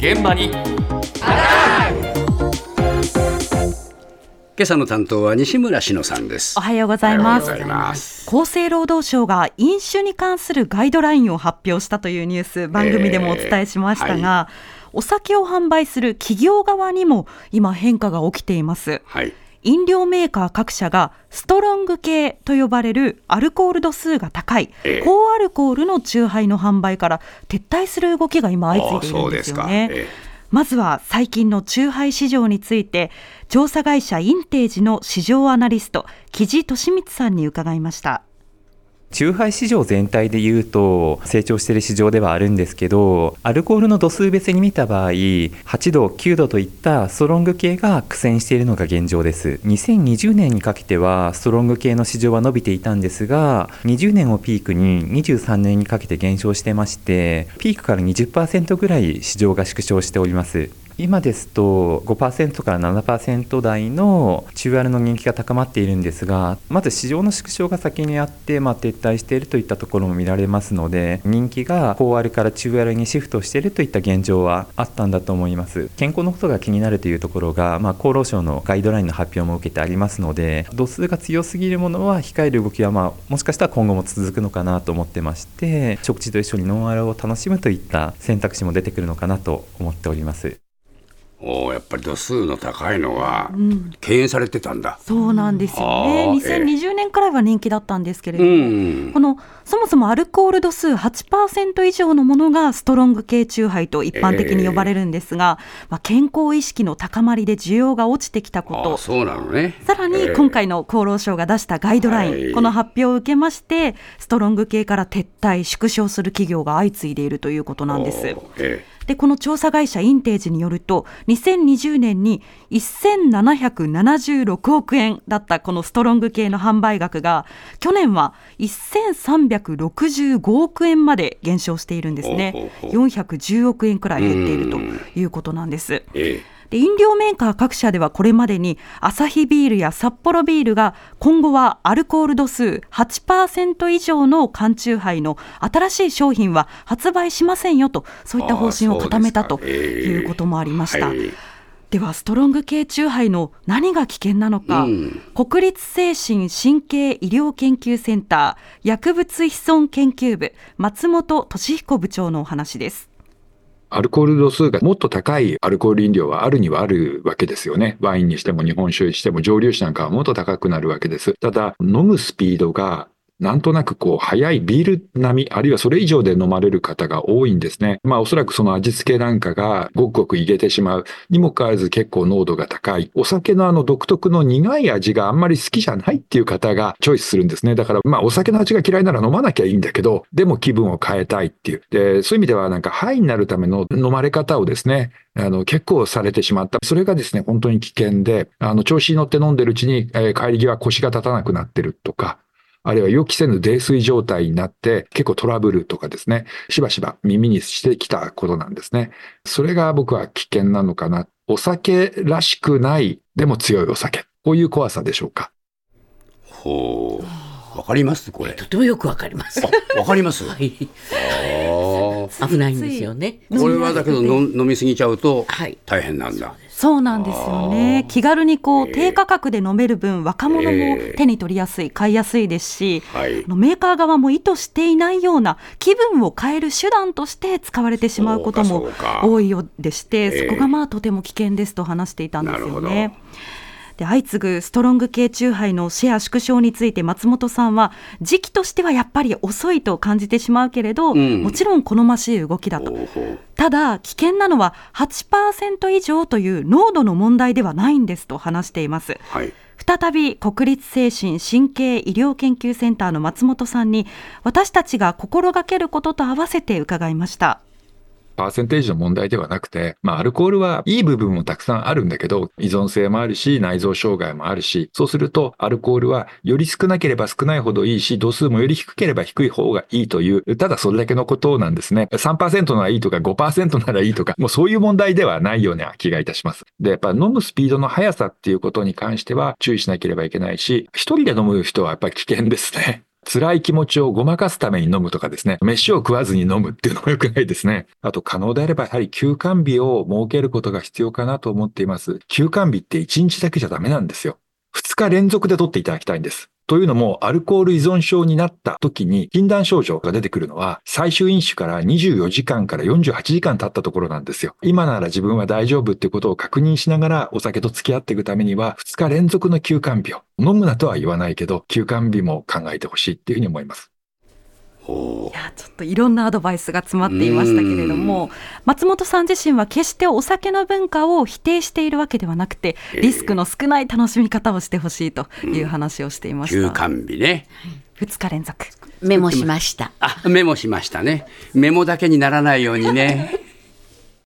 現場に。今朝の担当は西村篠さんです。おはようございます。おはようございます。厚生労働省が飲酒に関するガイドラインを発表したというニュース番組でもお伝えしましたが、お酒を販売する企業側にも今変化が起きています。はい飲料メーカー各社がストロング系と呼ばれるアルコール度数が高いええ。高アルコールの酎ハイの販売から撤退する動きが今相次いでいるんですよね。まずは最近の酎ハイ市場について調査会社インテージの市場アナリスト木地利光さんに伺いました酎ハイ市場全体でいうと成長している市場ではあるんですけどアルコールの度数別に見た場合8度9度といったストロング系が苦戦しているのが現状です。2020年にかけてはストロング系の市場は伸びていたんですが20年をピークに23年にかけて減少してましてピークから20%ぐらい市場が縮小しております。今ですと5%から7%台の中アルの人気が高まっているんですがまず市場の縮小が先にあって、まあ、撤退しているといったところも見られますので人気が高アルから中アルにシフトしているといった現状はあったんだと思います。健康のことが気になるというところが、まあ、厚労省のガイドラインの発表も受けてありますので度数が強すぎるものは控える動きは、まあ、もしかしたら今後も続くのかなと思ってまして食事と一緒にノンアルを楽しむといった選択肢も出てくるのかなと思っております。おおやっぱり度数の高いのは敬遠されてたんだ、そうなんですよね。あー2020年くらいは人気だったんですけれどうも、ん。このそもそもアルコール度数8%以上のものがストロング系酎ハイと一般的に呼ばれるんですが、まあ、健康意識の高まりで需要が落ちてきたこと。そうなのね。さらにええ。今回の厚労省が出したガイドライン、はい。この発表を受けましてストロング系から撤退縮小する企業が相次いでいるということなんです。でこの調査会社インテージによると2020年に1776億円だったこのストロング系の販売額が去年は1365億円まで減少しているんですね。ほうほうほう。410億円くらい減っているということなんです。えええで飲料メーカー各社ではこれまでにアサヒビールや札幌ビールが今後はアルコール度数8%以上の缶チューハイの新しい商品は発売しませんよとそういった方針を固めたということもありました。はい。ではストロング系チューハイの何が危険なのか、うん。国立精神神経医療研究センター薬物依存研究部松本俊彦部長のお話です。アルコール度数がもっと高いアルコール飲料はあるにはあるわけですよね。ワインにしても日本酒にしても蒸留酒なんかはもっと高くなるわけです。ただ、飲むスピードがなんとなくこう早いビール並み、あるいはそれ以上で飲まれる方が多いんですね。まあおそらくその味付けなんかがごくごく入れてしまうにもかかわらず結構濃度が高い。お酒のあの独特の苦い味があんまり好きじゃないっていう方がチョイスするんですね。だからまあお酒の味が嫌いなら飲まなきゃいいんだけど、でも気分を変えたいっていう。で、そういう意味ではなんかハイになるための飲まれ方をですね、あの、結構されてしまった。それがですね、本当に危険で、あの、調子に乗って飲んでるうちに、えー帰り際腰が立たなくなってるとか、あるいは予期せぬ泥酔状態になって結構トラブルとかですね、しばしば耳にしてきたことなんですね。それが僕は危険なのかな。お酒らしくない、でも強いお酒。こういう怖さでしょうか。ほうわかります？これ。とてもよくわかります。わかります？はい、ああ危ないんですよね。これはだけど飲飲みすぎちゃうとはい。大変なんだ。そうなんですよね。気軽にこう、低価格で飲める分、若者も手に取りやすい、買いやすいですし、はい。あのメーカー側も意図していないような気分を変える手段として使われてしまうことも多いようでして、ええそこがまあとても危険ですと話していたんですよなるほね。で相次ぐストロング系酎ハイのシェア縮小について松本さんは時期としてはやっぱり遅いと感じてしまうけれど、ん。もちろん好ましい動きだと。ただ危険なのは8%以上という濃度の問題ではないんですと話しています。はい。再び国立精神神経医療研究センターの松本さんに私たちが心がけることと合わせて伺いましたパーセンテージの問題ではなくて、まあ、アルコールはいい部分もたくさんあるんだけど、依存性もあるし、内臓障害もあるし、そうすると、アルコールはより少なければ少ないほどいいし、度数もより低ければ低い方がいいという、ただそれだけのことなんですね。3%ならいいとか5%ならいいとか、もうそういう問題ではないような気がいたします。で、やっぱ飲むスピードの速さっていうことに関しては注意しなければいけないし、一人で飲む人はやっぱり危険ですね。辛い気持ちをごまかすために飲むとかですね、飯を食わずに飲むっていうのも良くないですね。あと可能であればやはり休館日を設けることが必要かなと思っています。休館日って1日だけじゃダメなんですよ。2日連続で取っていただきたいんです。というのも、アルコール依存症になった時に禁断症状が出てくるのは、最終飲酒から24時間から48時間経ったところなんですよ。今なら自分は大丈夫ってことを確認しながらお酒と付き合っていくためには、2日連続の休館日を、飲むなとは言わないけど、休館日も考えてほしいっていうふうに思います。ほいやちょっといろんなアドバイスが詰まっていましたけれども松本さん自身は決してお酒の文化を否定しているわけではなくてええリスクの少ない楽しみ方をしてほしいという話をしていまう休した、館日ね。2日連続メモしました。あ、メモしましたね。メモだけにならないようにね。